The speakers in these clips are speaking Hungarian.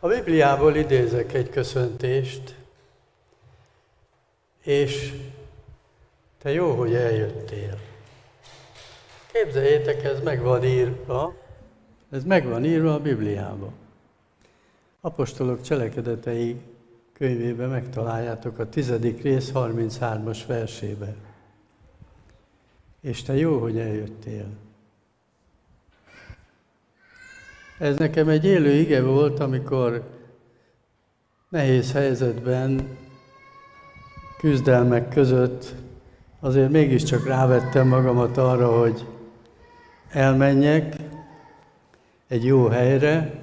A Bibliából idézek egy köszöntést, és te jó, hogy eljöttél. Képzeljétek, ez meg van írva, ez meg van írva a Bibliában. Apostolok cselekedetei könyvében megtaláljátok a tizedik rész 33-as versében. És te jó, hogy eljöttél. Ez nekem egy élő ige volt, amikor nehéz helyzetben, küzdelmek között azért mégiscsak rávettem magamat arra, hogy elmenjek egy jó helyre,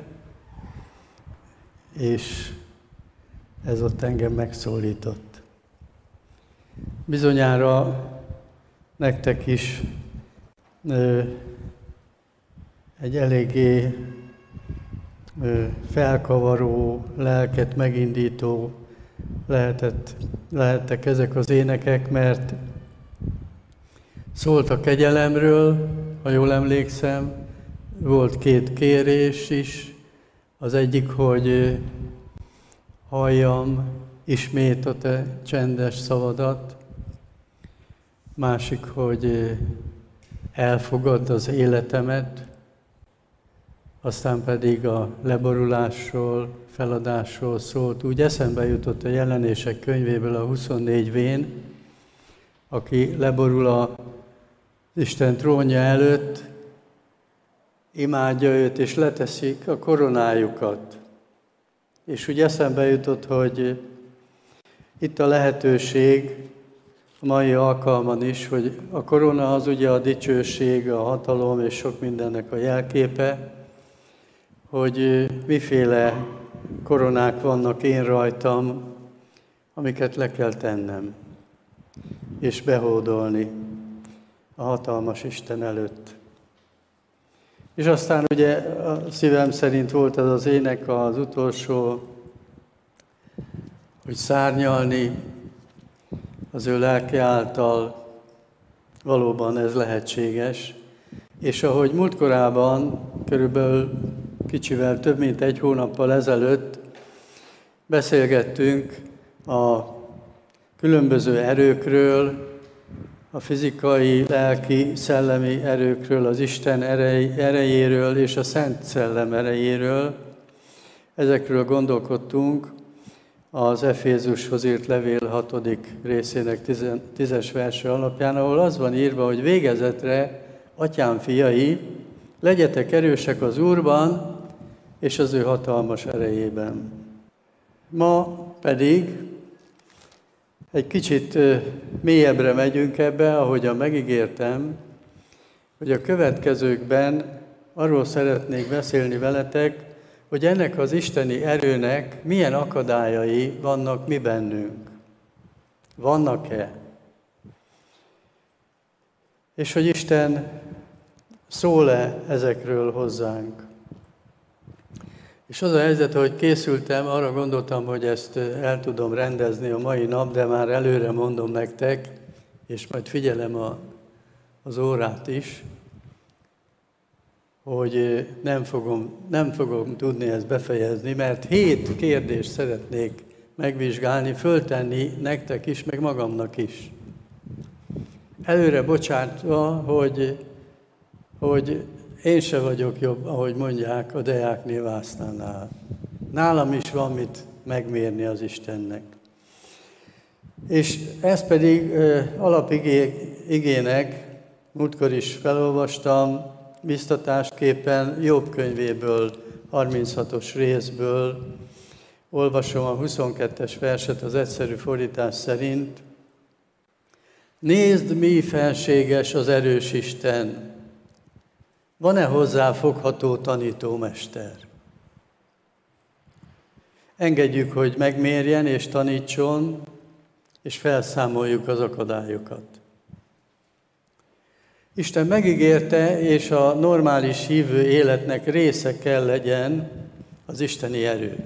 és ez ott engem megszólított. Bizonyára nektek is egy eléggé felkavaró, lelket megindító lehetett, lehettek ezek az énekek, mert szólt a kegyelemről, ha jól emlékszem, volt két kérés is. Az egyik, hogy halljam ismét a te csendes szavadat, másik, hogy elfogadd az életemet, aztán pedig a leborulásról, feladásról szólt. Úgy eszembe jutott a jelenések könyvéből a 24 vén, aki leborul a Isten trónja előtt, imádja őt, és leteszik a koronájukat. És úgy eszembe jutott, hogy itt a lehetőség a mai alkalman is, hogy a korona az ugye a dicsőség, a hatalom és sok mindennek a jelképe, hogy miféle koronák vannak én rajtam, amiket le kell tennem, és behódolni a hatalmas Isten előtt. És aztán ugye a szívem szerint volt ez az ének az utolsó, hogy szárnyalni az ő lelke által valóban ez lehetséges. És ahogy múltkorában, körülbelül kicsivel több mint egy hónappal ezelőtt beszélgettünk a különböző erőkről, a fizikai, lelki, szellemi erőkről, az Isten erejéről és a Szent Szellem erejéről. Ezekről gondolkodtunk az Efézushoz írt levél hatodik részének tízes verse alapján, ahol az van írva, hogy végezetre, atyám fiai, legyetek erősek az Úrban és az ő hatalmas erejében. Ma pedig egy kicsit mélyebbre megyünk ebbe, ahogyan megígértem, hogy a következőkben arról szeretnék beszélni veletek, hogy ennek az isteni erőnek milyen akadályai vannak mi bennünk. Vannak-e? És hogy Isten szól-e ezekről hozzánk. És az a helyzet, hogy készültem, arra gondoltam, hogy ezt el tudom rendezni a mai nap, de már előre mondom nektek, és majd figyelem a, az órát is, hogy nem fogom, nem fogom tudni ezt befejezni, mert hét kérdést szeretnék megvizsgálni, föltenni nektek is, meg magamnak is. Előre bocsátva, hogy, hogy én se vagyok jobb, ahogy mondják a Deák Névásznánál. Nálam is van mit megmérni az Istennek. És ez pedig alapigének, múltkor is felolvastam, biztatásképpen Jobb könyvéből, 36-os részből, olvasom a 22-es verset az egyszerű fordítás szerint. Nézd, mi felséges az erős Isten, van-e hozzá fogható tanítómester? Engedjük, hogy megmérjen és tanítson, és felszámoljuk az akadályokat. Isten megígérte, és a normális hívő életnek része kell legyen az isteni erő.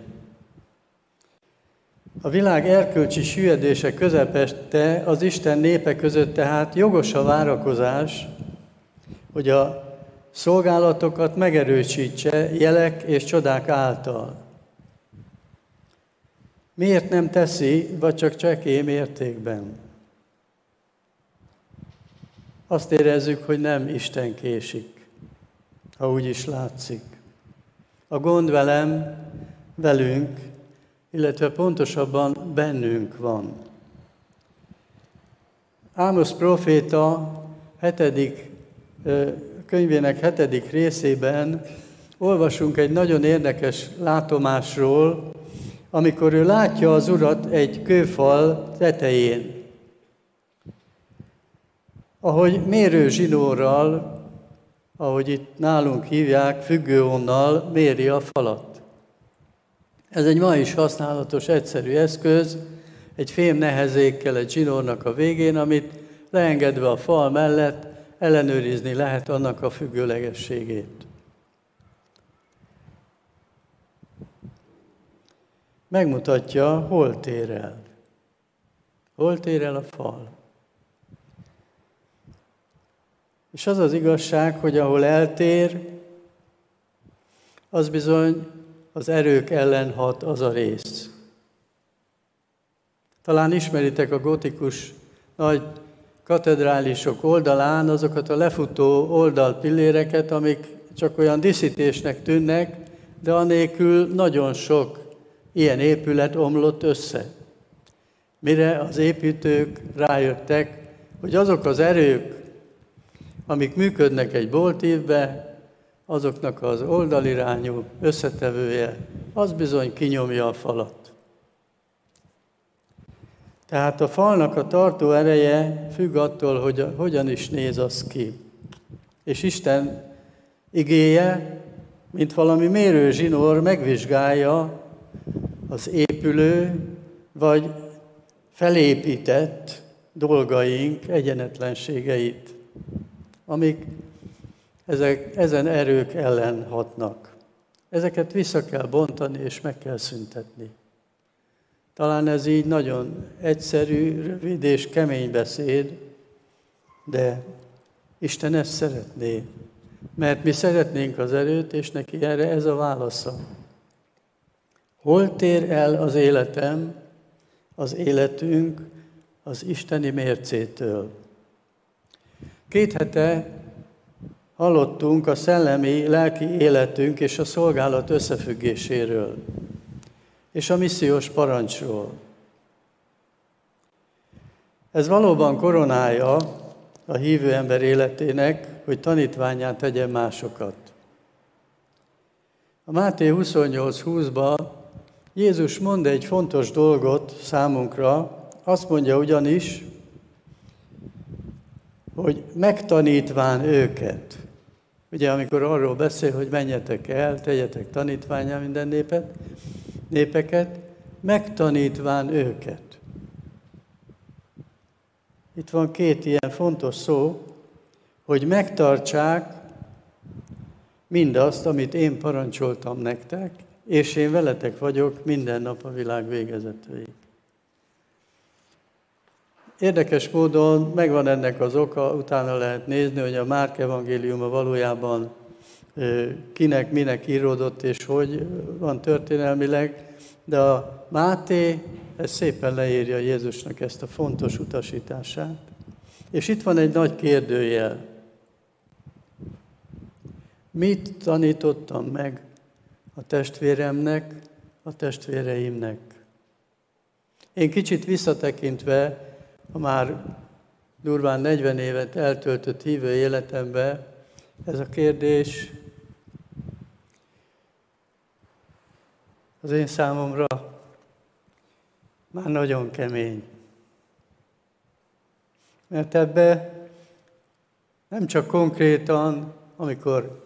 A világ erkölcsi süllyedése közepette az Isten népe között tehát jogos a várakozás, hogy a szolgálatokat megerősítse jelek és csodák által. Miért nem teszi, vagy csak csekély mértékben? Azt érezzük, hogy nem Isten késik, ha úgy is látszik. A gond velem, velünk, illetve pontosabban bennünk van. Ámosz proféta hetedik, könyvének hetedik részében olvasunk egy nagyon érdekes látomásról, amikor ő látja az urat egy kőfal tetején. Ahogy mérő zsinórral, ahogy itt nálunk hívják, függőonnal méri a falat. Ez egy ma is használatos, egyszerű eszköz, egy fém nehezékkel egy zsinórnak a végén, amit leengedve a fal mellett ellenőrizni lehet annak a függőlegességét. Megmutatja, hol tér el. Hol tér el a fal. És az az igazság, hogy ahol eltér, az bizony az erők ellen hat az a rész. Talán ismeritek a gotikus nagy katedrálisok oldalán azokat a lefutó oldalpilléreket, amik csak olyan diszítésnek tűnnek, de anélkül nagyon sok ilyen épület omlott össze. Mire az építők rájöttek, hogy azok az erők, amik működnek egy boltívbe, azoknak az oldalirányú összetevője, az bizony kinyomja a falat. Tehát a falnak a tartó ereje függ attól, hogy hogyan is néz az ki. És Isten igéje, mint valami mérő zsinór megvizsgálja az épülő vagy felépített dolgaink egyenetlenségeit amik ezek, ezen erők ellen hatnak. Ezeket vissza kell bontani és meg kell szüntetni. Talán ez így nagyon egyszerű, rövid és kemény beszéd, de Isten ezt szeretné. Mert mi szeretnénk az erőt, és neki erre ez a válasza. Hol tér el az életem, az életünk az isteni mércétől? Két hete hallottunk a szellemi, lelki életünk és a szolgálat összefüggéséről, és a missziós parancsról. Ez valóban koronája a hívő ember életének, hogy tanítványát tegye másokat. A Máté 28.20-ban Jézus mond egy fontos dolgot számunkra, azt mondja ugyanis, hogy megtanítván őket. Ugye, amikor arról beszél, hogy menjetek el, tegyetek tanítványá minden népet, népeket, megtanítván őket. Itt van két ilyen fontos szó, hogy megtartsák mindazt, amit én parancsoltam nektek, és én veletek vagyok minden nap a világ végezetőig. Érdekes módon megvan ennek az oka, utána lehet nézni, hogy a Márk evangéliuma valójában kinek, minek íródott és hogy van történelmileg, de a Máté ez szépen leírja Jézusnak ezt a fontos utasítását. És itt van egy nagy kérdőjel. Mit tanítottam meg a testvéremnek, a testvéreimnek? Én kicsit visszatekintve a már durván 40 évet eltöltött hívő életembe ez a kérdés az én számomra már nagyon kemény. Mert ebbe nem csak konkrétan, amikor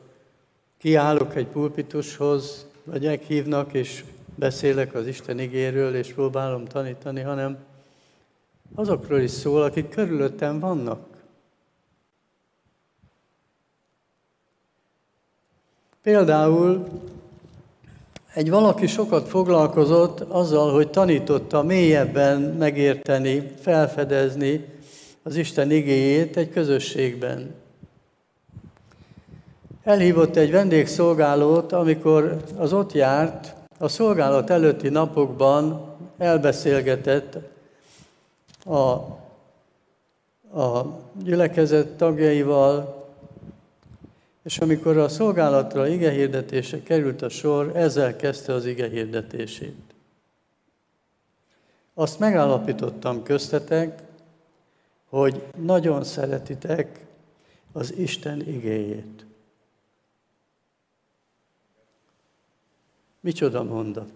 kiállok egy pulpitushoz, vagy meghívnak, és beszélek az Isten igéről, és próbálom tanítani, hanem azokról is szól, akik körülöttem vannak. Például egy valaki sokat foglalkozott azzal, hogy tanította mélyebben megérteni, felfedezni az Isten igéjét egy közösségben. Elhívott egy vendégszolgálót, amikor az ott járt, a szolgálat előtti napokban elbeszélgetett a, a gyülekezet tagjaival, és amikor a szolgálatra, ige hirdetése került a sor, ezzel kezdte az ige hirdetését. Azt megállapítottam köztetek, hogy nagyon szeretitek az Isten igéjét. Micsoda mondat.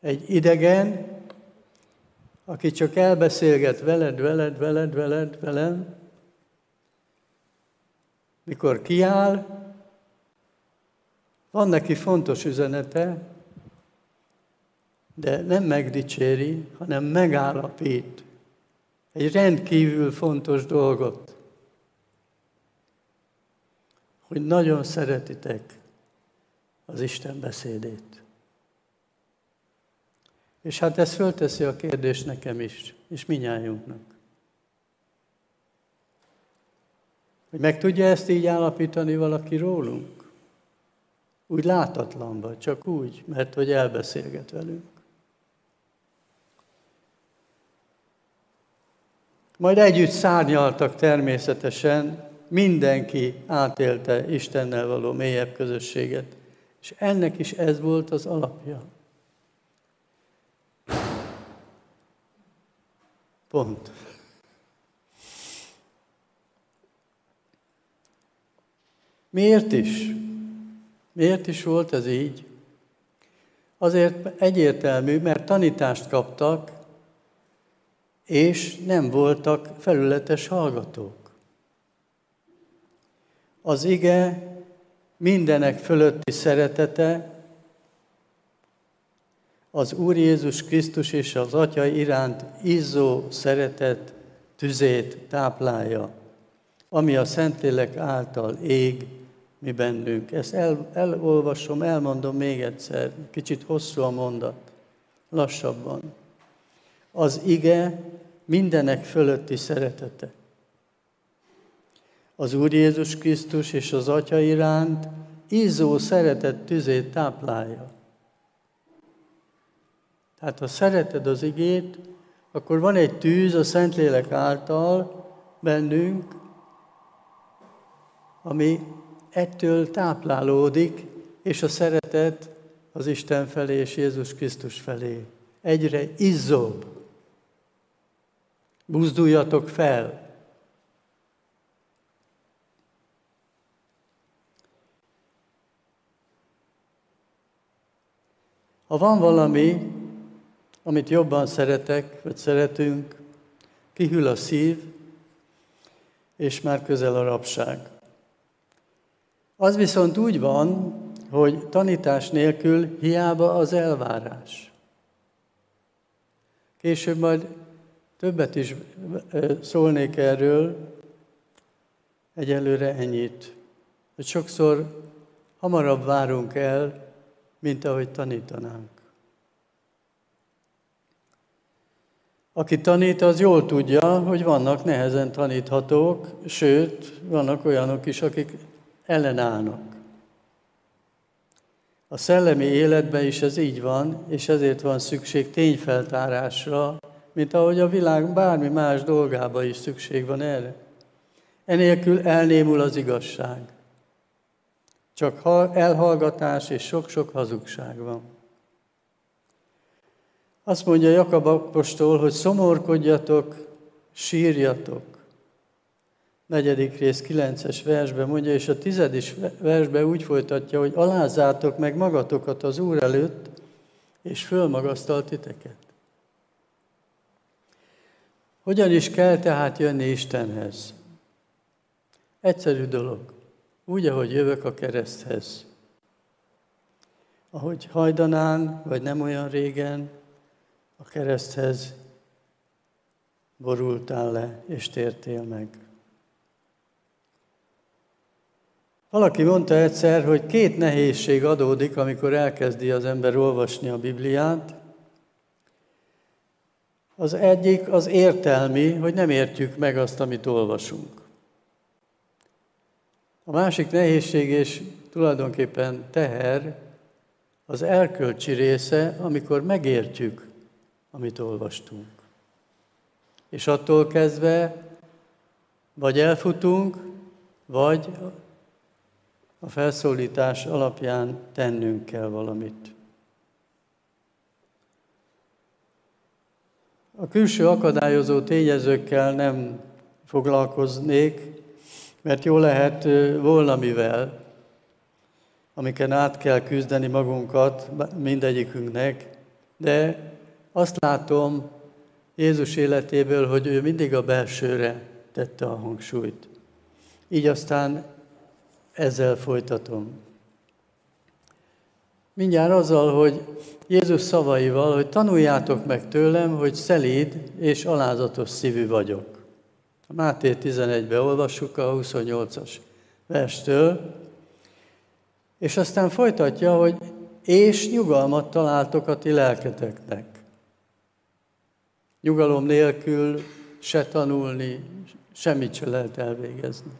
Egy idegen, aki csak elbeszélget veled, veled, veled, veled, velem, mikor kiáll, van neki fontos üzenete, de nem megdicséri, hanem megállapít egy rendkívül fontos dolgot, hogy nagyon szeretitek az Isten beszédét. És hát ez fölteszi a kérdést nekem is, és minnyájunknak. Hogy meg tudja ezt így állapítani valaki rólunk? Úgy látatlanban, csak úgy, mert hogy elbeszélget velünk. Majd együtt szárnyaltak természetesen, mindenki átélte Istennel való mélyebb közösséget. És ennek is ez volt az alapja. Pont. Miért is? Miért is volt ez így? Azért egyértelmű, mert tanítást kaptak, és nem voltak felületes hallgatók. Az ige mindenek fölötti szeretete az Úr Jézus Krisztus és az Atya iránt izzó szeretet tüzét táplálja, ami a Szentlélek által ég mi bennünk. Ezt el, elolvasom, elmondom még egyszer, kicsit hosszú a mondat, lassabban. Az ige mindenek fölötti szeretete. Az Úr Jézus Krisztus és az Atya iránt izzó szeretet tüzét táplálja. Tehát ha szereted az igét, akkor van egy tűz a Szentlélek által bennünk, ami ettől táplálódik, és a szeretet az Isten felé és Jézus Krisztus felé egyre izzóbb. Buzduljatok fel! Ha van valami, amit jobban szeretek, vagy szeretünk, kihűl a szív, és már közel a rabság. Az viszont úgy van, hogy tanítás nélkül hiába az elvárás. Később majd többet is szólnék erről, egyelőre ennyit. Hogy sokszor hamarabb várunk el, mint ahogy tanítanánk. Aki tanít, az jól tudja, hogy vannak nehezen taníthatók, sőt, vannak olyanok is, akik ellenállnak. A szellemi életben is ez így van, és ezért van szükség tényfeltárásra, mint ahogy a világ bármi más dolgába is szükség van erre. Enélkül elnémul az igazság. Csak elhallgatás és sok-sok hazugság van. Azt mondja Jakab apostol, hogy szomorkodjatok, sírjatok. Negyedik rész, kilences versben mondja, és a tizedis versben úgy folytatja, hogy alázátok meg magatokat az Úr előtt, és fölmagasztal titeket. Hogyan is kell tehát jönni Istenhez? Egyszerű dolog. Úgy, ahogy jövök a kereszthez. Ahogy hajdanán, vagy nem olyan régen, a kereszthez borultál le, és tértél meg. Valaki mondta egyszer, hogy két nehézség adódik, amikor elkezdi az ember olvasni a Bibliát. Az egyik az értelmi, hogy nem értjük meg azt, amit olvasunk. A másik nehézség és tulajdonképpen teher az erkölcsi része, amikor megértjük, amit olvastunk. És attól kezdve vagy elfutunk, vagy a felszólítás alapján tennünk kell valamit. A külső akadályozó tényezőkkel nem foglalkoznék, mert jó lehet volna mivel, amiken át kell küzdeni magunkat mindegyikünknek, de azt látom Jézus életéből, hogy ő mindig a belsőre tette a hangsúlyt. Így aztán ezzel folytatom. Mindjárt azzal, hogy Jézus szavaival, hogy tanuljátok meg tőlem, hogy szelíd és alázatos szívű vagyok. A Máté 11-be olvassuk a 28-as verstől, és aztán folytatja, hogy és nyugalmat találtok a ti lelketeknek. Nyugalom nélkül se tanulni, semmit se lehet elvégezni.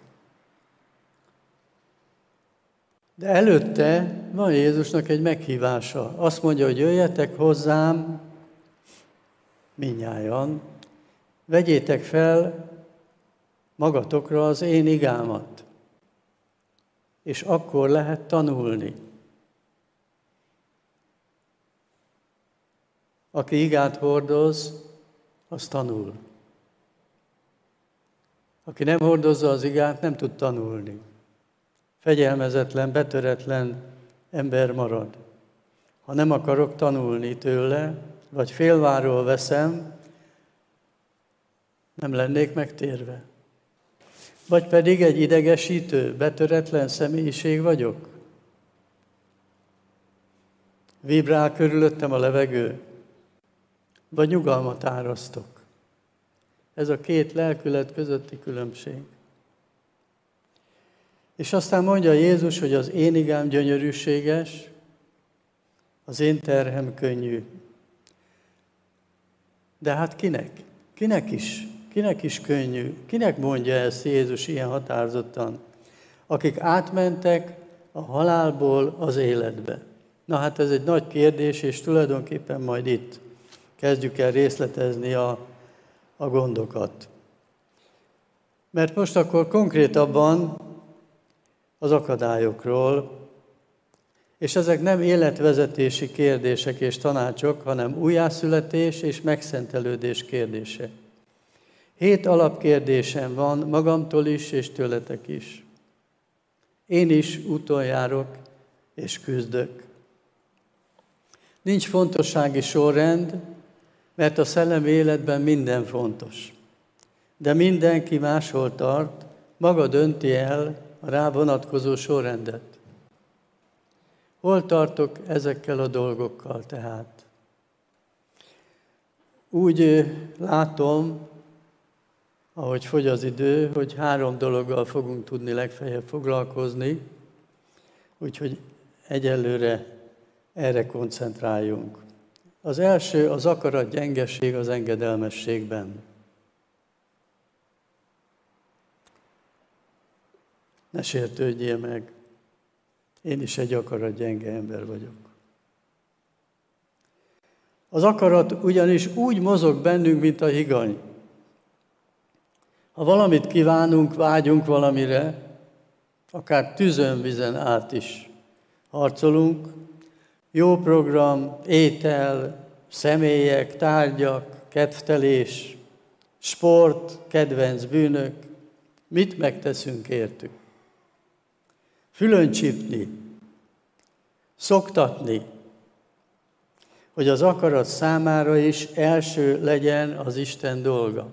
De előtte van Jézusnak egy meghívása. Azt mondja, hogy jöjjetek hozzám, minnyájan, vegyétek fel magatokra az én igámat, és akkor lehet tanulni. Aki igát hordoz, az tanul. Aki nem hordozza az igát, nem tud tanulni fegyelmezetlen, betöretlen ember marad. Ha nem akarok tanulni tőle, vagy félváról veszem, nem lennék megtérve. Vagy pedig egy idegesítő, betöretlen személyiség vagyok. Vibrál körülöttem a levegő, vagy nyugalmat árasztok. Ez a két lelkület közötti különbség. És aztán mondja Jézus, hogy az én igám gyönyörűséges, az én terhem könnyű. De hát kinek? Kinek is? Kinek is könnyű? Kinek mondja ezt Jézus ilyen határozottan? Akik átmentek a halálból az életbe. Na hát ez egy nagy kérdés, és tulajdonképpen majd itt kezdjük el részletezni a, a gondokat. Mert most akkor konkrétabban az akadályokról, és ezek nem életvezetési kérdések és tanácsok, hanem újjászületés és megszentelődés kérdése. Hét alapkérdésem van magamtól is és tőletek is. Én is úton járok és küzdök. Nincs fontossági sorrend, mert a szellemi életben minden fontos. De mindenki máshol tart, maga dönti el, a rá vonatkozó sorrendet. Hol tartok ezekkel a dolgokkal tehát? Úgy látom, ahogy fogy az idő, hogy három dologgal fogunk tudni legfeljebb foglalkozni, úgyhogy egyelőre erre koncentráljunk. Az első az akarat gyengeség az engedelmességben. Ne sértődjél meg. Én is egy akarat gyenge ember vagyok. Az akarat ugyanis úgy mozog bennünk, mint a higany. Ha valamit kívánunk, vágyunk valamire, akár tűzön, vizen át is harcolunk, jó program, étel, személyek, tárgyak, kedvtelés, sport, kedvenc bűnök, mit megteszünk értük? Fülön csípni, szoktatni, hogy az akarat számára is első legyen az Isten dolga.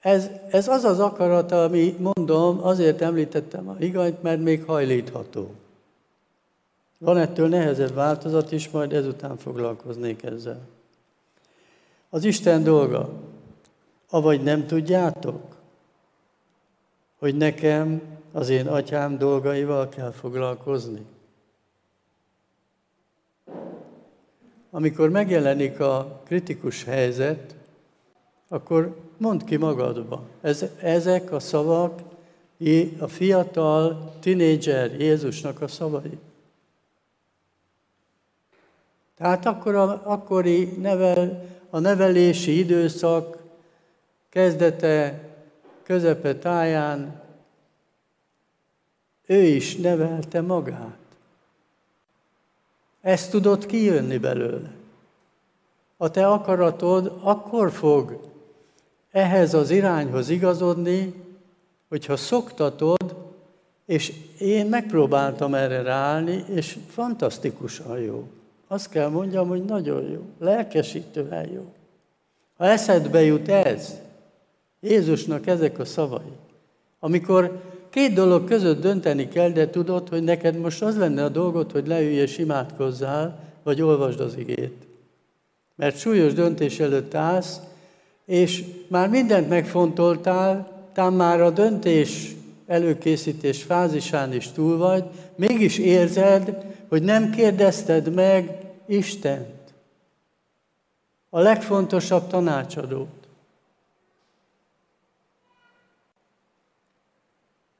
Ez, ez az az akarat, ami mondom, azért említettem a higanyt, mert még hajlítható. Van ettől nehezebb változat is, majd ezután foglalkoznék ezzel. Az Isten dolga. Avagy nem tudjátok? Hogy nekem az én atyám dolgaival kell foglalkozni. Amikor megjelenik a kritikus helyzet, akkor mondd ki magadba. Ez, ezek a szavak a fiatal, tinédzser Jézusnak a szavai. Tehát akkor a akkori nevel, a nevelési időszak kezdete, közepe táján ő is nevelte magát. Ez tudott kijönni belőle. A te akaratod akkor fog ehhez az irányhoz igazodni, hogyha szoktatod, és én megpróbáltam erre ráállni, és fantasztikusan jó. Azt kell mondjam, hogy nagyon jó, lelkesítően jó. Ha eszedbe jut ez, Jézusnak ezek a szavai, amikor két dolog között dönteni kell, de tudod, hogy neked most az lenne a dolgod, hogy leülj és imádkozzál, vagy olvasd az igét. Mert súlyos döntés előtt állsz, és már mindent megfontoltál, tám már a döntés előkészítés fázisán is túl vagy, mégis érzed, hogy nem kérdezted meg Istent, a legfontosabb tanácsadót.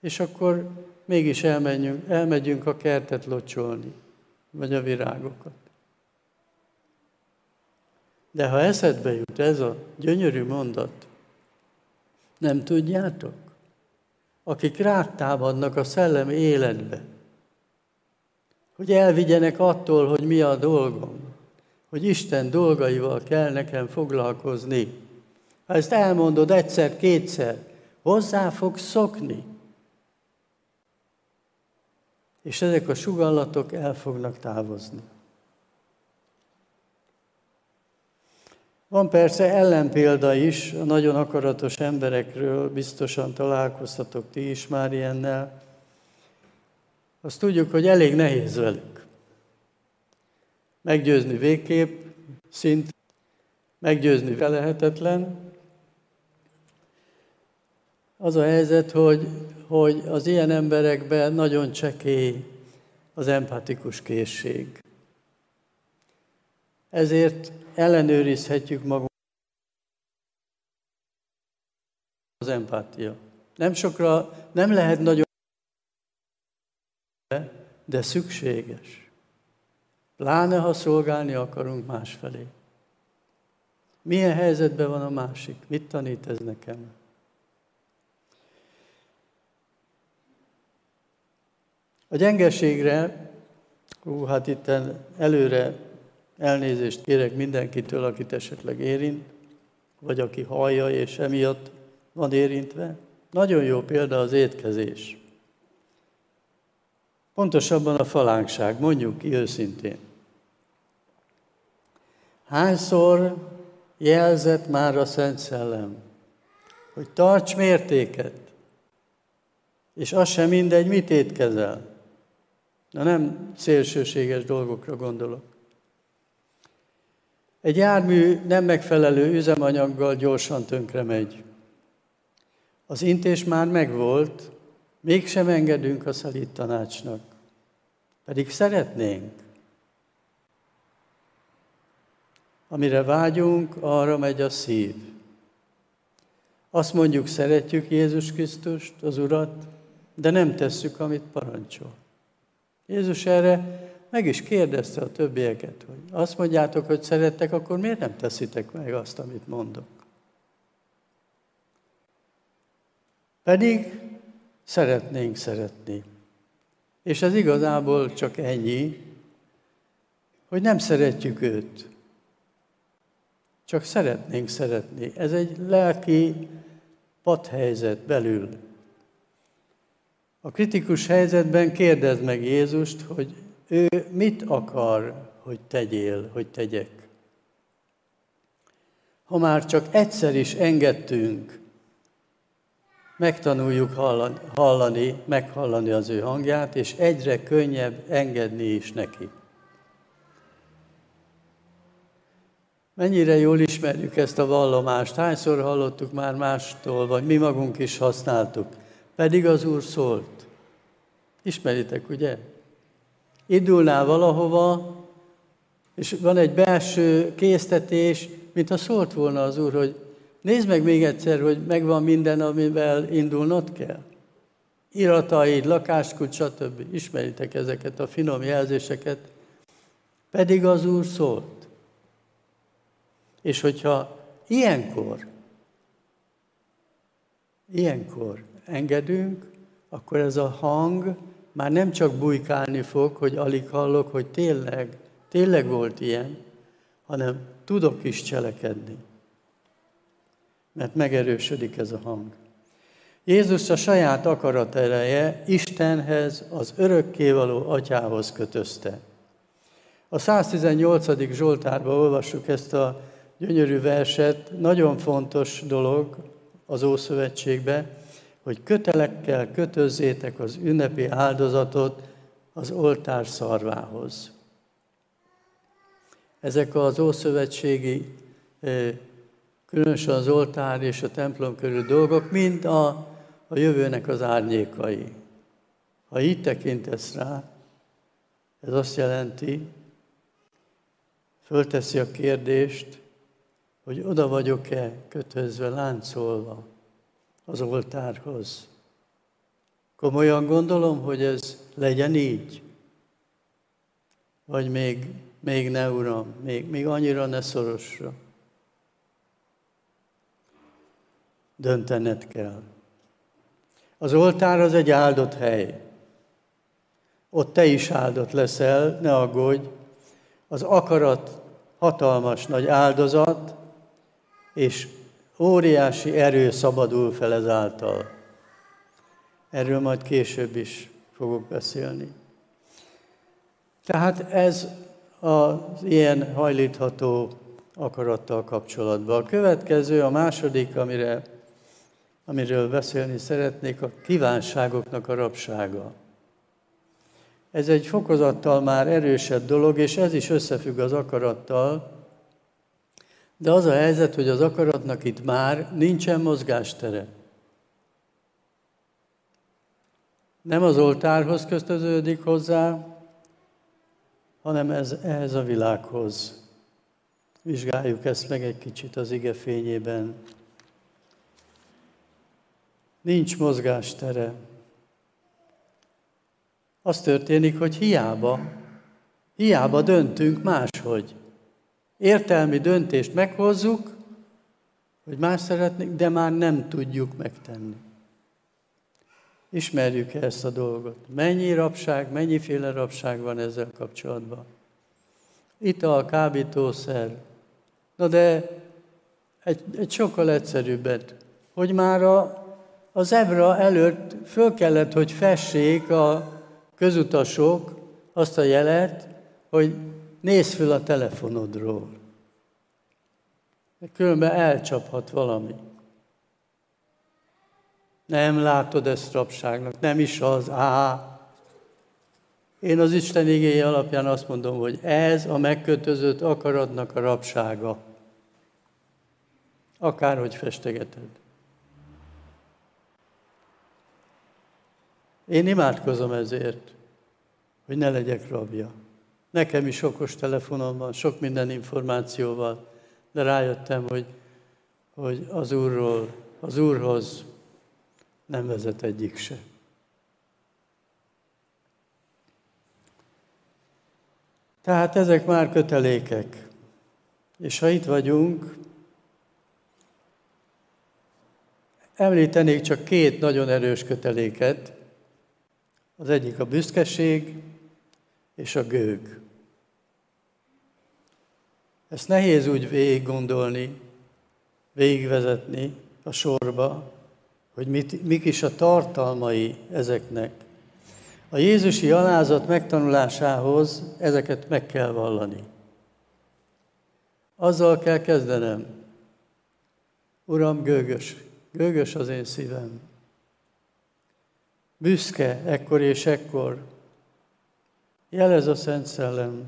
És akkor mégis elmenjünk, elmegyünk a kertet locsolni, vagy a virágokat. De ha eszedbe jut ez a gyönyörű mondat, nem tudjátok? Akik rátámadnak a szellemi életbe, hogy elvigyenek attól, hogy mi a dolgom, hogy Isten dolgaival kell nekem foglalkozni. Ha ezt elmondod egyszer, kétszer, hozzá fog szokni. És ezek a sugallatok el fognak távozni. Van persze ellenpélda is, a nagyon akaratos emberekről biztosan találkoztatok ti is már ilyennel. Azt tudjuk, hogy elég nehéz velük. Meggyőzni végképp, szint, meggyőzni lehetetlen. Az a helyzet, hogy, hogy az ilyen emberekben nagyon csekély az empatikus készség. Ezért ellenőrizhetjük magunkat az empátia. Nem sokra, nem lehet nagyon, de szükséges. Pláne, ha szolgálni akarunk másfelé. Milyen helyzetben van a másik? Mit tanít ez nekem? A gyengeségre, hú, hát itt előre Elnézést kérek mindenkitől, akit esetleg érint, vagy aki hallja, és emiatt van érintve. Nagyon jó példa az étkezés. Pontosabban a falánkság, mondjuk ki őszintén. Hányszor jelzett már a Szent Szellem, hogy tarts mértéket, és az sem mindegy, mit étkezel. Na nem szélsőséges dolgokra gondolok. Egy jármű nem megfelelő üzemanyaggal gyorsan tönkre megy. Az intés már megvolt, mégsem engedünk a szelít tanácsnak. Pedig szeretnénk. Amire vágyunk, arra megy a szív. Azt mondjuk, szeretjük Jézus Krisztust, az Urat, de nem tesszük, amit parancsol. Jézus erre meg is kérdezte a többieket, hogy azt mondjátok, hogy szerettek, akkor miért nem teszitek meg azt, amit mondok? Pedig szeretnénk szeretni. És ez igazából csak ennyi, hogy nem szeretjük őt. Csak szeretnénk szeretni. Ez egy lelki padhelyzet belül. A kritikus helyzetben kérdezd meg Jézust, hogy ő mit akar, hogy tegyél, hogy tegyek? Ha már csak egyszer is engedtünk, megtanuljuk hallani, hallani, meghallani az ő hangját, és egyre könnyebb engedni is neki. Mennyire jól ismerjük ezt a vallomást, hányszor hallottuk már mástól, vagy mi magunk is használtuk, pedig az Úr szólt. Ismeritek, ugye? indulnál valahova, és van egy belső késztetés, mintha szólt volna az Úr, hogy nézd meg még egyszer, hogy megvan minden, amivel indulnod kell. Irataid, lakáskult, stb. Ismeritek ezeket a finom jelzéseket. Pedig az Úr szólt. És hogyha ilyenkor, ilyenkor engedünk, akkor ez a hang már nem csak bujkálni fog, hogy alig hallok, hogy tényleg, tényleg volt ilyen, hanem tudok is cselekedni. Mert megerősödik ez a hang. Jézus a saját akarat ereje Istenhez, az örökkévaló atyához kötözte. A 118. Zsoltárban olvassuk ezt a gyönyörű verset, nagyon fontos dolog az Ószövetségbe, hogy kötelekkel kötözzétek az ünnepi áldozatot az oltár szarvához. Ezek az ószövetségi, különösen az oltár és a templom körül dolgok, mind a, a jövőnek az árnyékai. Ha így tekintesz rá, ez azt jelenti, fölteszi a kérdést, hogy oda vagyok-e kötözve, láncolva az oltárhoz. Komolyan gondolom, hogy ez legyen így? Vagy még, még ne, Uram, még, még annyira ne szorosra. Döntened kell. Az oltár az egy áldott hely. Ott te is áldott leszel, ne aggódj. Az akarat hatalmas nagy áldozat, és óriási erő szabadul fel ezáltal. Erről majd később is fogok beszélni. Tehát ez az ilyen hajlítható akarattal kapcsolatban. A következő, a második, amire, amiről beszélni szeretnék, a kívánságoknak a rabsága. Ez egy fokozattal már erősebb dolog, és ez is összefügg az akarattal, de az a helyzet, hogy az akaratnak itt már nincsen mozgástere. Nem az oltárhoz köztöződik hozzá, hanem ez, ehhez a világhoz. Vizsgáljuk ezt meg egy kicsit az ige fényében. Nincs mozgástere. Az történik, hogy hiába, hiába döntünk máshogy értelmi döntést meghozzuk, hogy más szeretnénk, de már nem tudjuk megtenni. Ismerjük ezt a dolgot? Mennyi rabság, mennyiféle rabság van ezzel kapcsolatban? Ital, kábítószer. Na de egy, egy sokkal egyszerűbbet, hogy már a, a zebra előtt föl kellett, hogy fessék a közutasok azt a jelet, hogy nézz föl a telefonodról. Különben elcsaphat valami. Nem látod ezt rabságnak, nem is az, á. Én az Isten igéje alapján azt mondom, hogy ez a megkötözött akaratnak a rabsága. Akárhogy festegeted. Én imádkozom ezért, hogy ne legyek rabja. Nekem is okos telefonom van, sok minden információval, de rájöttem, hogy, hogy az Úrról, az Úrhoz nem vezet egyik se. Tehát ezek már kötelékek. És ha itt vagyunk, említenék csak két nagyon erős köteléket. Az egyik a büszkeség, és a gőg. Ezt nehéz úgy végig gondolni, végigvezetni a sorba, hogy mit, mik is a tartalmai ezeknek. A Jézusi alázat megtanulásához ezeket meg kell vallani. Azzal kell kezdenem. Uram, gőgös, gőgös az én szívem. Büszke ekkor és ekkor, Jelez a Szent Szellem,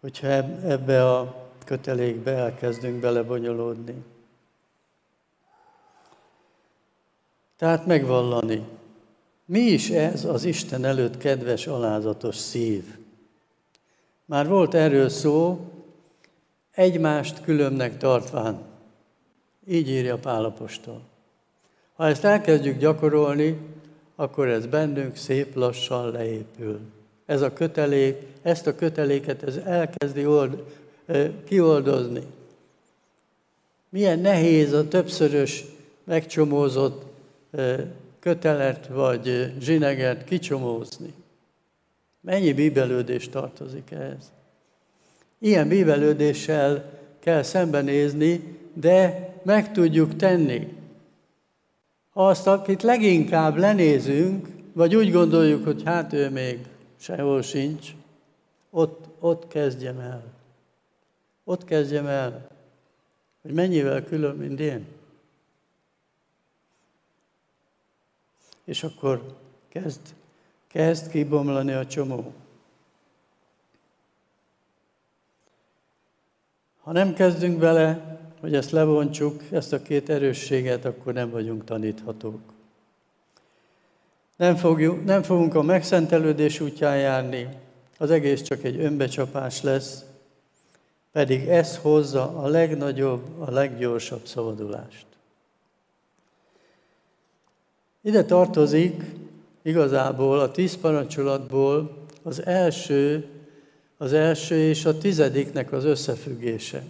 hogyha ebbe a kötelékbe elkezdünk belebonyolódni. Tehát megvallani. Mi is ez az Isten előtt kedves, alázatos szív? Már volt erről szó, egymást különbnek tartván. Így írja Pálapostól. Ha ezt elkezdjük gyakorolni, akkor ez bennünk szép lassan leépül. Ez a kötelék, ezt a köteléket ez elkezdi old, kioldozni. Milyen nehéz a többszörös megcsomózott kötelet vagy zsinegert kicsomózni. Mennyi bíbelődés tartozik ehhez? Ilyen bíbelődéssel kell szembenézni, de meg tudjuk tenni. Ha azt, akit leginkább lenézünk, vagy úgy gondoljuk, hogy hát ő még sehol sincs, ott, ott kezdjem el. Ott kezdjem el, hogy mennyivel külön, mint én. És akkor kezd, kezd kibomlani a csomó. Ha nem kezdünk bele, hogy ezt levontsuk, ezt a két erősséget, akkor nem vagyunk taníthatók. Nem, fogjuk, nem fogunk a megszentelődés útján járni, az egész csak egy önbecsapás lesz, pedig ez hozza a legnagyobb, a leggyorsabb szabadulást. Ide tartozik igazából a tíz parancsolatból az első, az első és a tizediknek az összefüggése.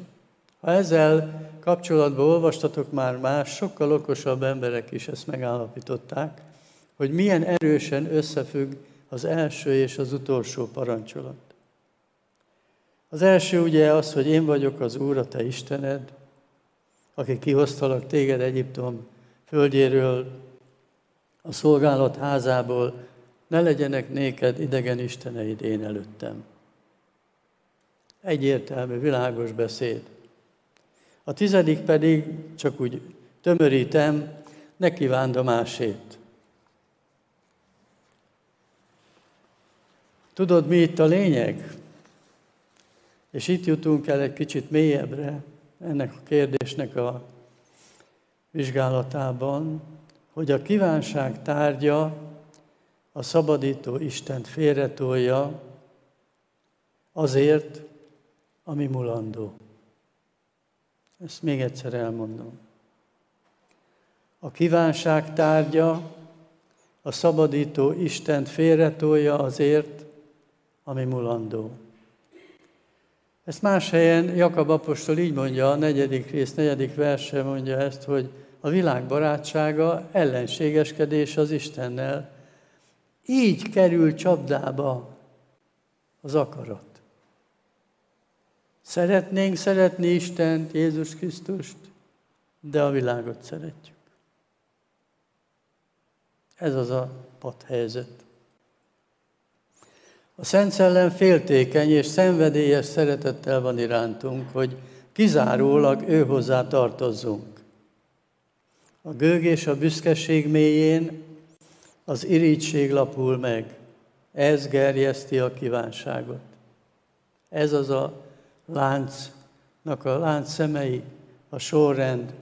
Ha ezzel kapcsolatban olvastatok már más, sokkal okosabb emberek is ezt megállapították, hogy milyen erősen összefügg az első és az utolsó parancsolat. Az első ugye az, hogy én vagyok az Úr, a te Istened, aki kihoztalak téged Egyiptom földjéről, a szolgálat házából, ne legyenek néked idegen isteneid én előttem. Egyértelmű, világos beszéd. A tizedik pedig, csak úgy tömörítem, ne kívánd a másét. Tudod, mi itt a lényeg? És itt jutunk el egy kicsit mélyebbre ennek a kérdésnek a vizsgálatában, hogy a kívánság tárgya a szabadító Istent félretolja azért, ami mulandó. Ezt még egyszer elmondom. A kívánság tárgya a szabadító Istent félretolja azért, ami mulandó. Ezt más helyen Jakab apostol így mondja, a negyedik rész, negyedik verse mondja ezt, hogy a világ barátsága ellenségeskedés az Istennel. Így kerül csapdába az akarat. Szeretnénk szeretni Istent, Jézus Krisztust, de a világot szeretjük. Ez az a padhelyzet. A Szent Szellem féltékeny és szenvedélyes szeretettel van irántunk, hogy kizárólag ő hozzá tartozzunk. A gőg és a büszkeség mélyén az irigység lapul meg. Ez gerjeszti a kívánságot. Ez az a láncnak a lánc szemei, a sorrend,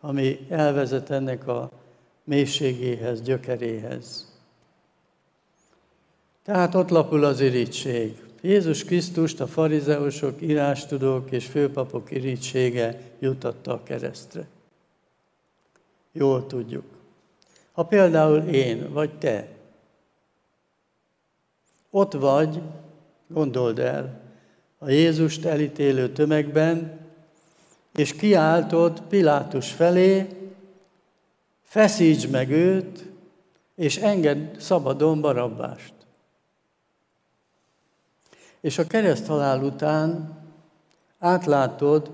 ami elvezet ennek a mélységéhez, gyökeréhez. Tehát ott lapul az irítség. Jézus Krisztust a farizeusok, írástudók és főpapok irítsége jutatta a keresztre. Jól tudjuk. Ha például én vagy te ott vagy, gondold el, a Jézust elítélő tömegben, és kiáltod Pilátus felé, feszíts meg őt, és engedd szabadon Barabbást. És a kereszthalál után átlátod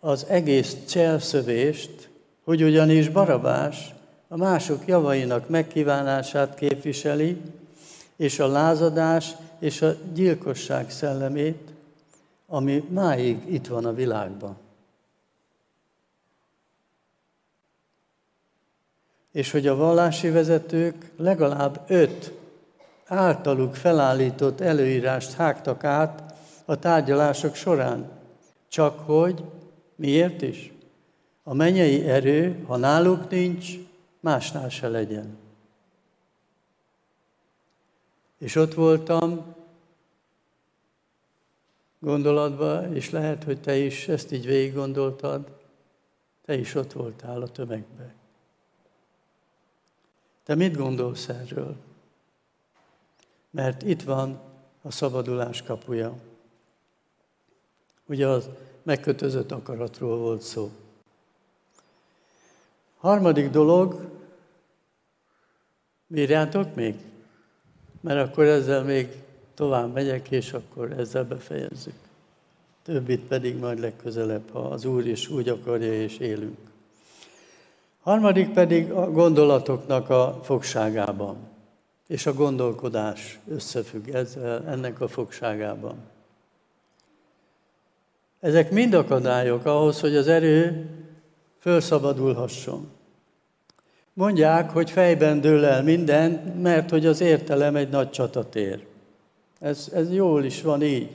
az egész cselszövést, hogy ugyanis Barabás a mások javainak megkívánását képviseli, és a lázadás és a gyilkosság szellemét, ami máig itt van a világban. És hogy a vallási vezetők legalább öt általuk felállított előírást hágtak át a tárgyalások során. Csak hogy miért is? A mennyei erő, ha náluk nincs, másnál se legyen. És ott voltam gondolatba, és lehet, hogy te is ezt így végig gondoltad, te is ott voltál a tömegben. Te mit gondolsz erről? Mert itt van a szabadulás kapuja. Ugye az megkötözött akaratról volt szó. Harmadik dolog, bírjátok még? Mert akkor ezzel még tovább megyek, és akkor ezzel befejezzük. Többit pedig majd legközelebb, ha az Úr is úgy akarja, és élünk. Harmadik pedig a gondolatoknak a fogságában, és a gondolkodás összefügg ezzel, ennek a fogságában. Ezek mind akadályok ahhoz, hogy az erő fölszabadulhasson. Mondják, hogy fejben dől el minden, mert hogy az értelem egy nagy csatatér. Ez, ez jól is van így.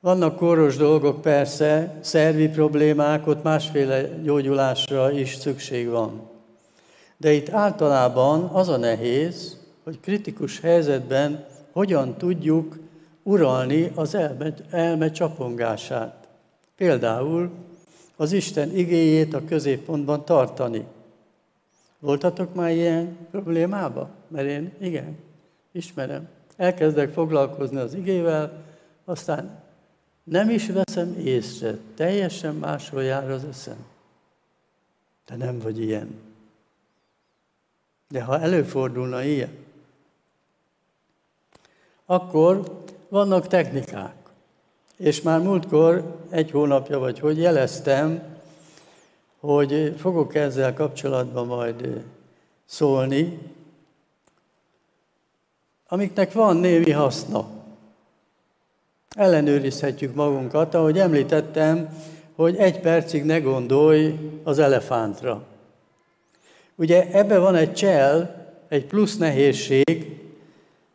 Vannak koros dolgok persze, szervi problémák, ott másféle gyógyulásra is szükség van. De itt általában az a nehéz, hogy kritikus helyzetben hogyan tudjuk uralni az elme, elme csapongását. Például az Isten igéjét a középpontban tartani. Voltatok már ilyen problémába? Mert én igen, ismerem. Elkezdek foglalkozni az igével, aztán nem is veszem észre, teljesen máshol jár az eszem. Te nem vagy ilyen. De ha előfordulna ilyen, akkor vannak technikák. És már múltkor, egy hónapja vagy hogy jeleztem, hogy fogok ezzel kapcsolatban majd szólni, amiknek van némi haszna. Ellenőrizhetjük magunkat, ahogy említettem, hogy egy percig ne gondolj az elefántra. Ugye ebbe van egy csel, egy plusz nehézség,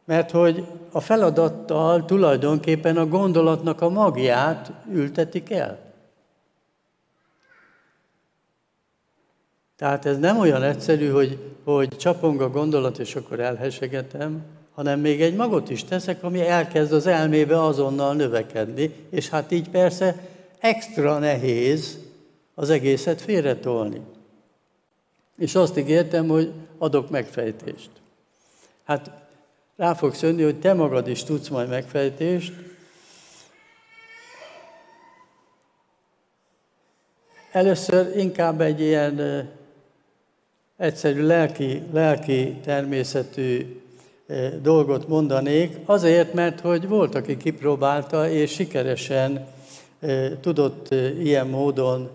mert hogy a feladattal tulajdonképpen a gondolatnak a magját ültetik el. Tehát ez nem olyan egyszerű, hogy, hogy csapong a gondolat, és akkor elhesegetem, hanem még egy magot is teszek, ami elkezd az elmébe azonnal növekedni, és hát így persze extra nehéz az egészet félretolni. És azt ígértem, hogy adok megfejtést. Hát rá fogsz jönni, hogy te magad is tudsz majd megfejtést. Először inkább egy ilyen egyszerű lelki, lelki természetű dolgot mondanék, azért, mert hogy volt, aki kipróbálta, és sikeresen tudott ilyen módon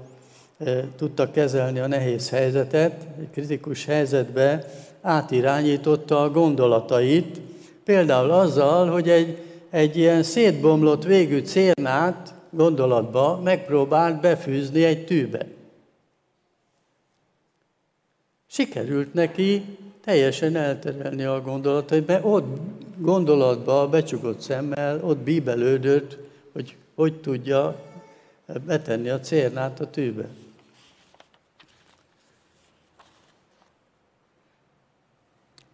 tudta kezelni a nehéz helyzetet, egy kritikus helyzetbe átirányította a gondolatait, például azzal, hogy egy, egy ilyen szétbomlott végű cérnát gondolatba megpróbált befűzni egy tűbe. Sikerült neki teljesen elterelni a gondolatait, mert ott gondolatba, becsukott szemmel, ott bíbelődött, hogy hogy tudja betenni a cérnát a tűbe.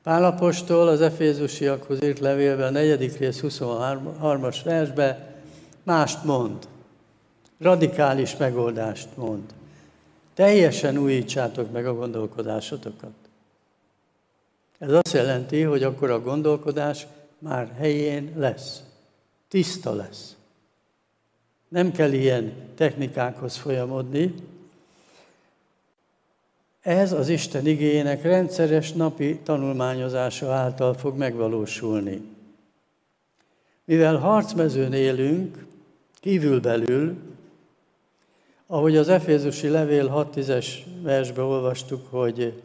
Pálapostól az Efézusiakhoz írt levélben, a negyedik rész 23-as versbe mást mond. Radikális megoldást mond. Teljesen újítsátok meg a gondolkodásotokat. Ez azt jelenti, hogy akkor a gondolkodás már helyén lesz. Tiszta lesz. Nem kell ilyen technikákhoz folyamodni. Ez az Isten igényének rendszeres napi tanulmányozása által fog megvalósulni. Mivel harcmezőn élünk, kívülbelül, ahogy az Efézusi Levél 6-10-es versbe olvastuk, hogy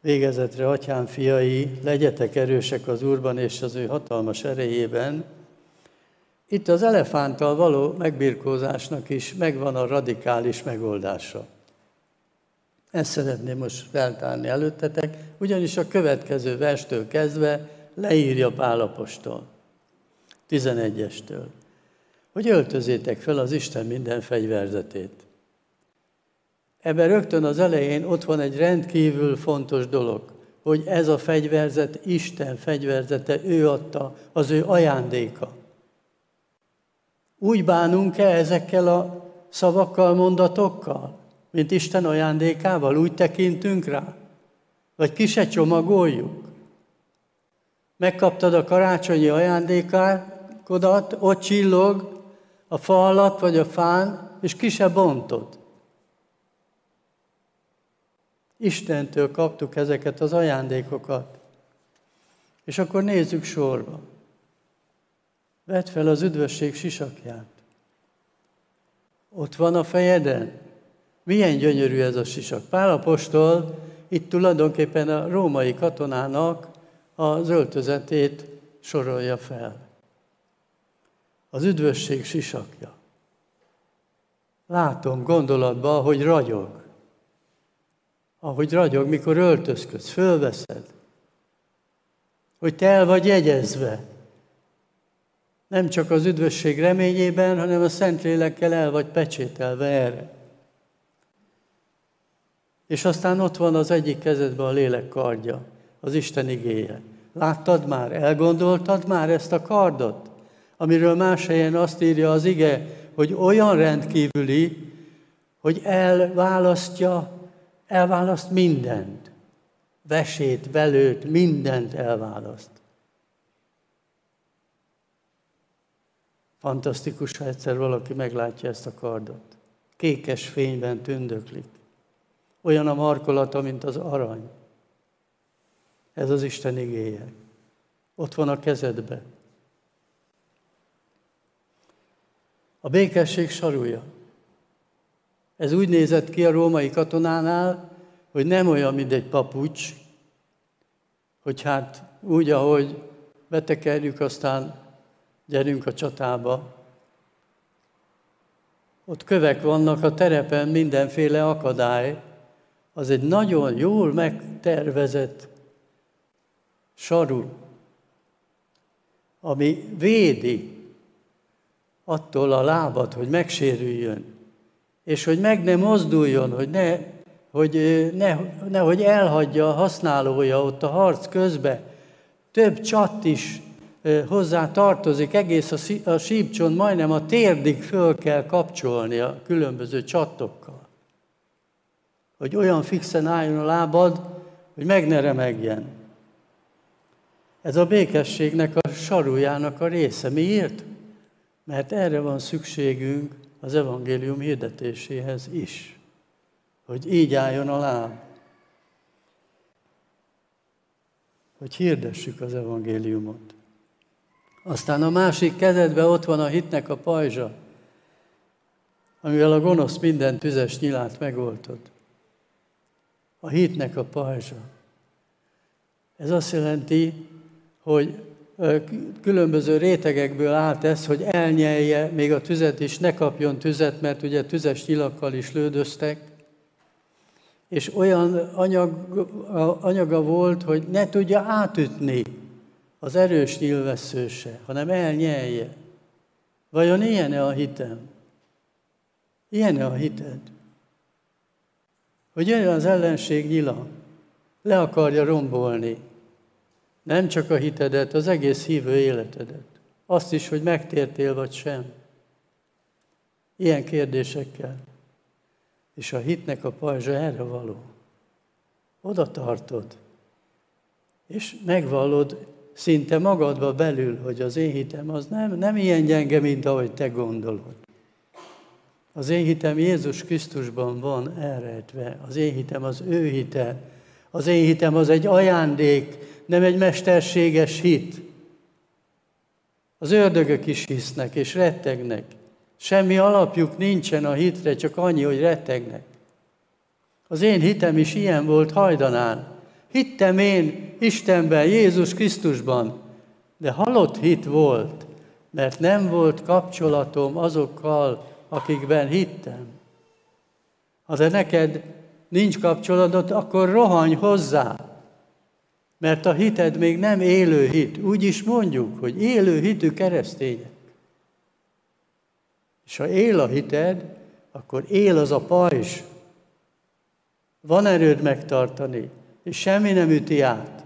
Végezetre, atyám fiai, legyetek erősek az Úrban és az ő hatalmas erejében. Itt az elefánttal való megbirkózásnak is megvan a radikális megoldása. Ezt szeretném most feltárni előttetek, ugyanis a következő verstől kezdve leírja Pálapostól, 11-estől, hogy öltözétek fel az Isten minden fegyverzetét. Ebben rögtön az elején ott van egy rendkívül fontos dolog, hogy ez a fegyverzet Isten fegyverzete, ő adta, az ő ajándéka. Úgy bánunk-e ezekkel a szavakkal, mondatokkal, mint Isten ajándékával? Úgy tekintünk rá? Vagy ki se csomagoljuk? megkaptad a karácsonyi ajándékákodat, ott csillog a fa alatt vagy a fán, és ki se bontod. Istentől kaptuk ezeket az ajándékokat. És akkor nézzük sorba. Vedd fel az üdvösség sisakját. Ott van a fejeden. Milyen gyönyörű ez a sisak. Pál apostol itt tulajdonképpen a római katonának az öltözetét sorolja fel. Az üdvösség sisakja. Látom gondolatban, hogy ragyog. Ahogy ragyog, mikor öltözködsz, fölveszed. Hogy te el vagy jegyezve. Nem csak az üdvösség reményében, hanem a Szentlélekkel el vagy pecsételve erre. És aztán ott van az egyik kezedben a lélek kardja, az Isten igéje. Láttad már, elgondoltad már ezt a kardot? Amiről más helyen azt írja az ige, hogy olyan rendkívüli, hogy elválasztja, elválaszt mindent. Vesét, velőt, mindent elválaszt. Fantasztikus, ha egyszer valaki meglátja ezt a kardot. Kékes fényben tündöklik. Olyan a markolata, mint az arany. Ez az Isten igéje. Ott van a kezedbe. A békesség sarúja. Ez úgy nézett ki a római katonánál, hogy nem olyan, mint egy papucs, hogy hát úgy, ahogy betekerjük, aztán gyerünk a csatába. Ott kövek vannak a terepen, mindenféle akadály. Az egy nagyon jól megtervezett saru, ami védi attól a lábat, hogy megsérüljön, és hogy meg ne mozduljon, hogy ne, hogy ne, nehogy elhagyja a használója ott a harc közbe. Több csat is hozzá tartozik, egész a, a sípcson majdnem a térdig föl kell kapcsolni a különböző csatokkal. Hogy olyan fixen álljon a lábad, hogy meg ne remegjen. Ez a békességnek a sarújának a része. Miért? Mert erre van szükségünk az evangélium hirdetéséhez is. Hogy így álljon a láb. Hogy hirdessük az evangéliumot. Aztán a másik kezedben ott van a hitnek a pajzsa, amivel a gonosz minden tüzes nyilát megoltod. A hitnek a pajzsa. Ez azt jelenti, hogy különböző rétegekből állt ez, hogy elnyelje még a tüzet is, ne kapjon tüzet, mert ugye tüzes nyilakkal is lődöztek, és olyan anyag, anyaga volt, hogy ne tudja átütni az erős nyilvesszőse, hanem elnyelje. Vajon ilyen-e a hitem? Ilyen-e a hited? Hogy jön az ellenség nyila, le akarja rombolni, nem csak a hitedet, az egész hívő életedet. Azt is, hogy megtértél vagy sem. Ilyen kérdésekkel. És a hitnek a pajzsa erre való. Oda tartod. És megvallod szinte magadba belül, hogy az én hitem az nem, nem ilyen gyenge, mint ahogy te gondolod. Az én hitem Jézus Krisztusban van elrejtve. Az én hitem az ő hite. Az én hitem az egy ajándék, nem egy mesterséges hit. Az ördögök is hisznek és rettegnek. Semmi alapjuk nincsen a hitre, csak annyi, hogy rettegnek. Az én hitem is ilyen volt hajdanán. Hittem én Istenben, Jézus Krisztusban, de halott hit volt, mert nem volt kapcsolatom azokkal, akikben hittem. Ha de neked nincs kapcsolatod, akkor rohanj hozzá, mert a hited még nem élő hit. Úgy is mondjuk, hogy élő hitű keresztények. És ha él a hited, akkor él az a pajzs. Van erőd megtartani, és semmi nem üti át.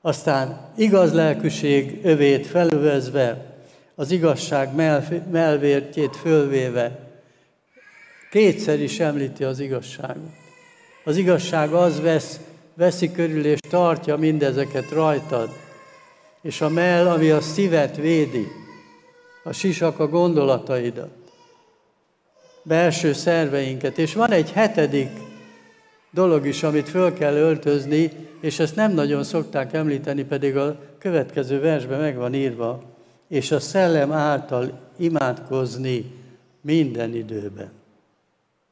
Aztán igaz lelkűség övét felövezve, az igazság melvértjét fölvéve, kétszer is említi az igazságot. Az igazság az vesz veszi körül és tartja mindezeket rajtad. És a mell, ami a szívet védi, a sisak a gondolataidat, belső szerveinket. És van egy hetedik dolog is, amit föl kell öltözni, és ezt nem nagyon szokták említeni, pedig a következő versben meg van írva, és a szellem által imádkozni minden időben.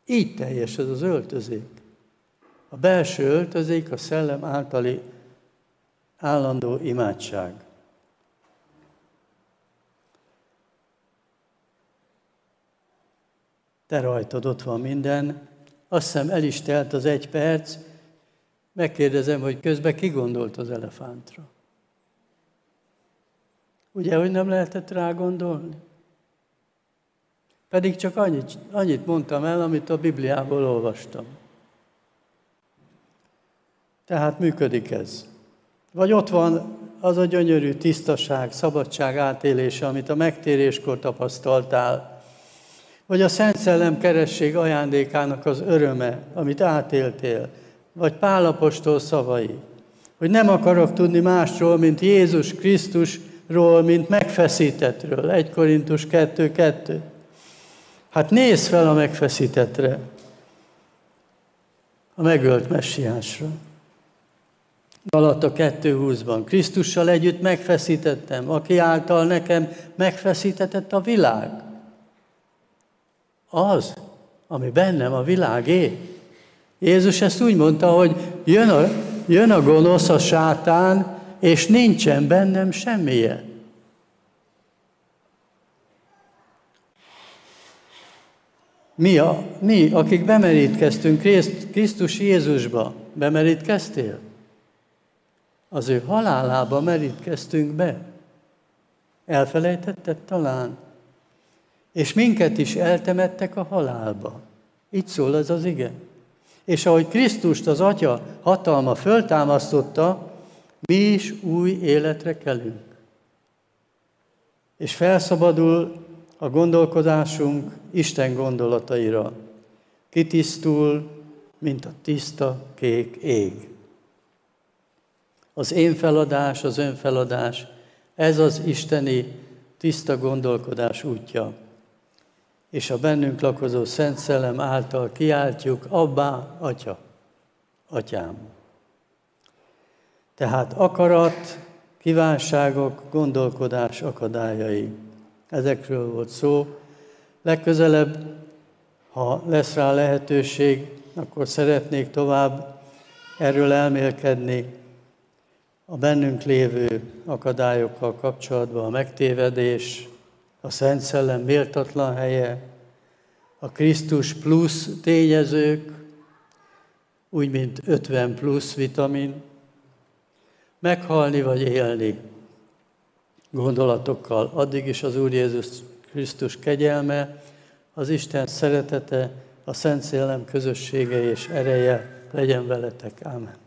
Így teljes ez az öltözék. A belső öltözék a szellem általi állandó imádság. Te rajtad ott van minden, azt hiszem el is telt az egy perc, megkérdezem, hogy közben ki gondolt az elefántra. Ugye, hogy nem lehetett rá gondolni? Pedig csak annyit, annyit mondtam el, amit a Bibliából olvastam. Tehát működik ez. Vagy ott van az a gyönyörű tisztaság, szabadság átélése, amit a megtéréskor tapasztaltál. Vagy a Szent Szellem keresség ajándékának az öröme, amit átéltél. Vagy Pálapostól szavai. Hogy nem akarok tudni másról, mint Jézus Krisztusról, mint megfeszítettről. 1 Korintus 2.2. Hát nézz fel a megfeszítetre, a megölt messiásra. Galata 2.20-ban. Krisztussal együtt megfeszítettem, aki által nekem megfeszítetett a világ. Az, ami bennem a világé. Jézus ezt úgy mondta, hogy jön a, jön a gonosz, a sátán, és nincsen bennem semmije. Mi, a, mi, akik bemerítkeztünk Krisztus Jézusba, bemerítkeztél? Az ő halálába merítkeztünk be. Elfelejtetted talán? És minket is eltemettek a halálba. Így szól ez az ige. És ahogy Krisztust az Atya hatalma föltámasztotta, mi is új életre kelünk. És felszabadul a gondolkodásunk Isten gondolataira. Kitisztul, mint a tiszta kék ég. Az én feladás, az ön feladás, ez az isteni tiszta gondolkodás útja. És a bennünk lakozó Szent Szellem által kiáltjuk, Abbá, Atya, Atyám. Tehát akarat, kívánságok, gondolkodás akadályai. Ezekről volt szó. Legközelebb, ha lesz rá lehetőség, akkor szeretnék tovább erről elmélkedni a bennünk lévő akadályokkal kapcsolatban, a megtévedés, a Szent Szellem méltatlan helye, a Krisztus plusz tényezők, úgy, mint 50 plusz vitamin, meghalni vagy élni gondolatokkal. Addig is az Úr Jézus Krisztus kegyelme, az Isten szeretete, a Szent Szellem közössége és ereje legyen veletek. Amen.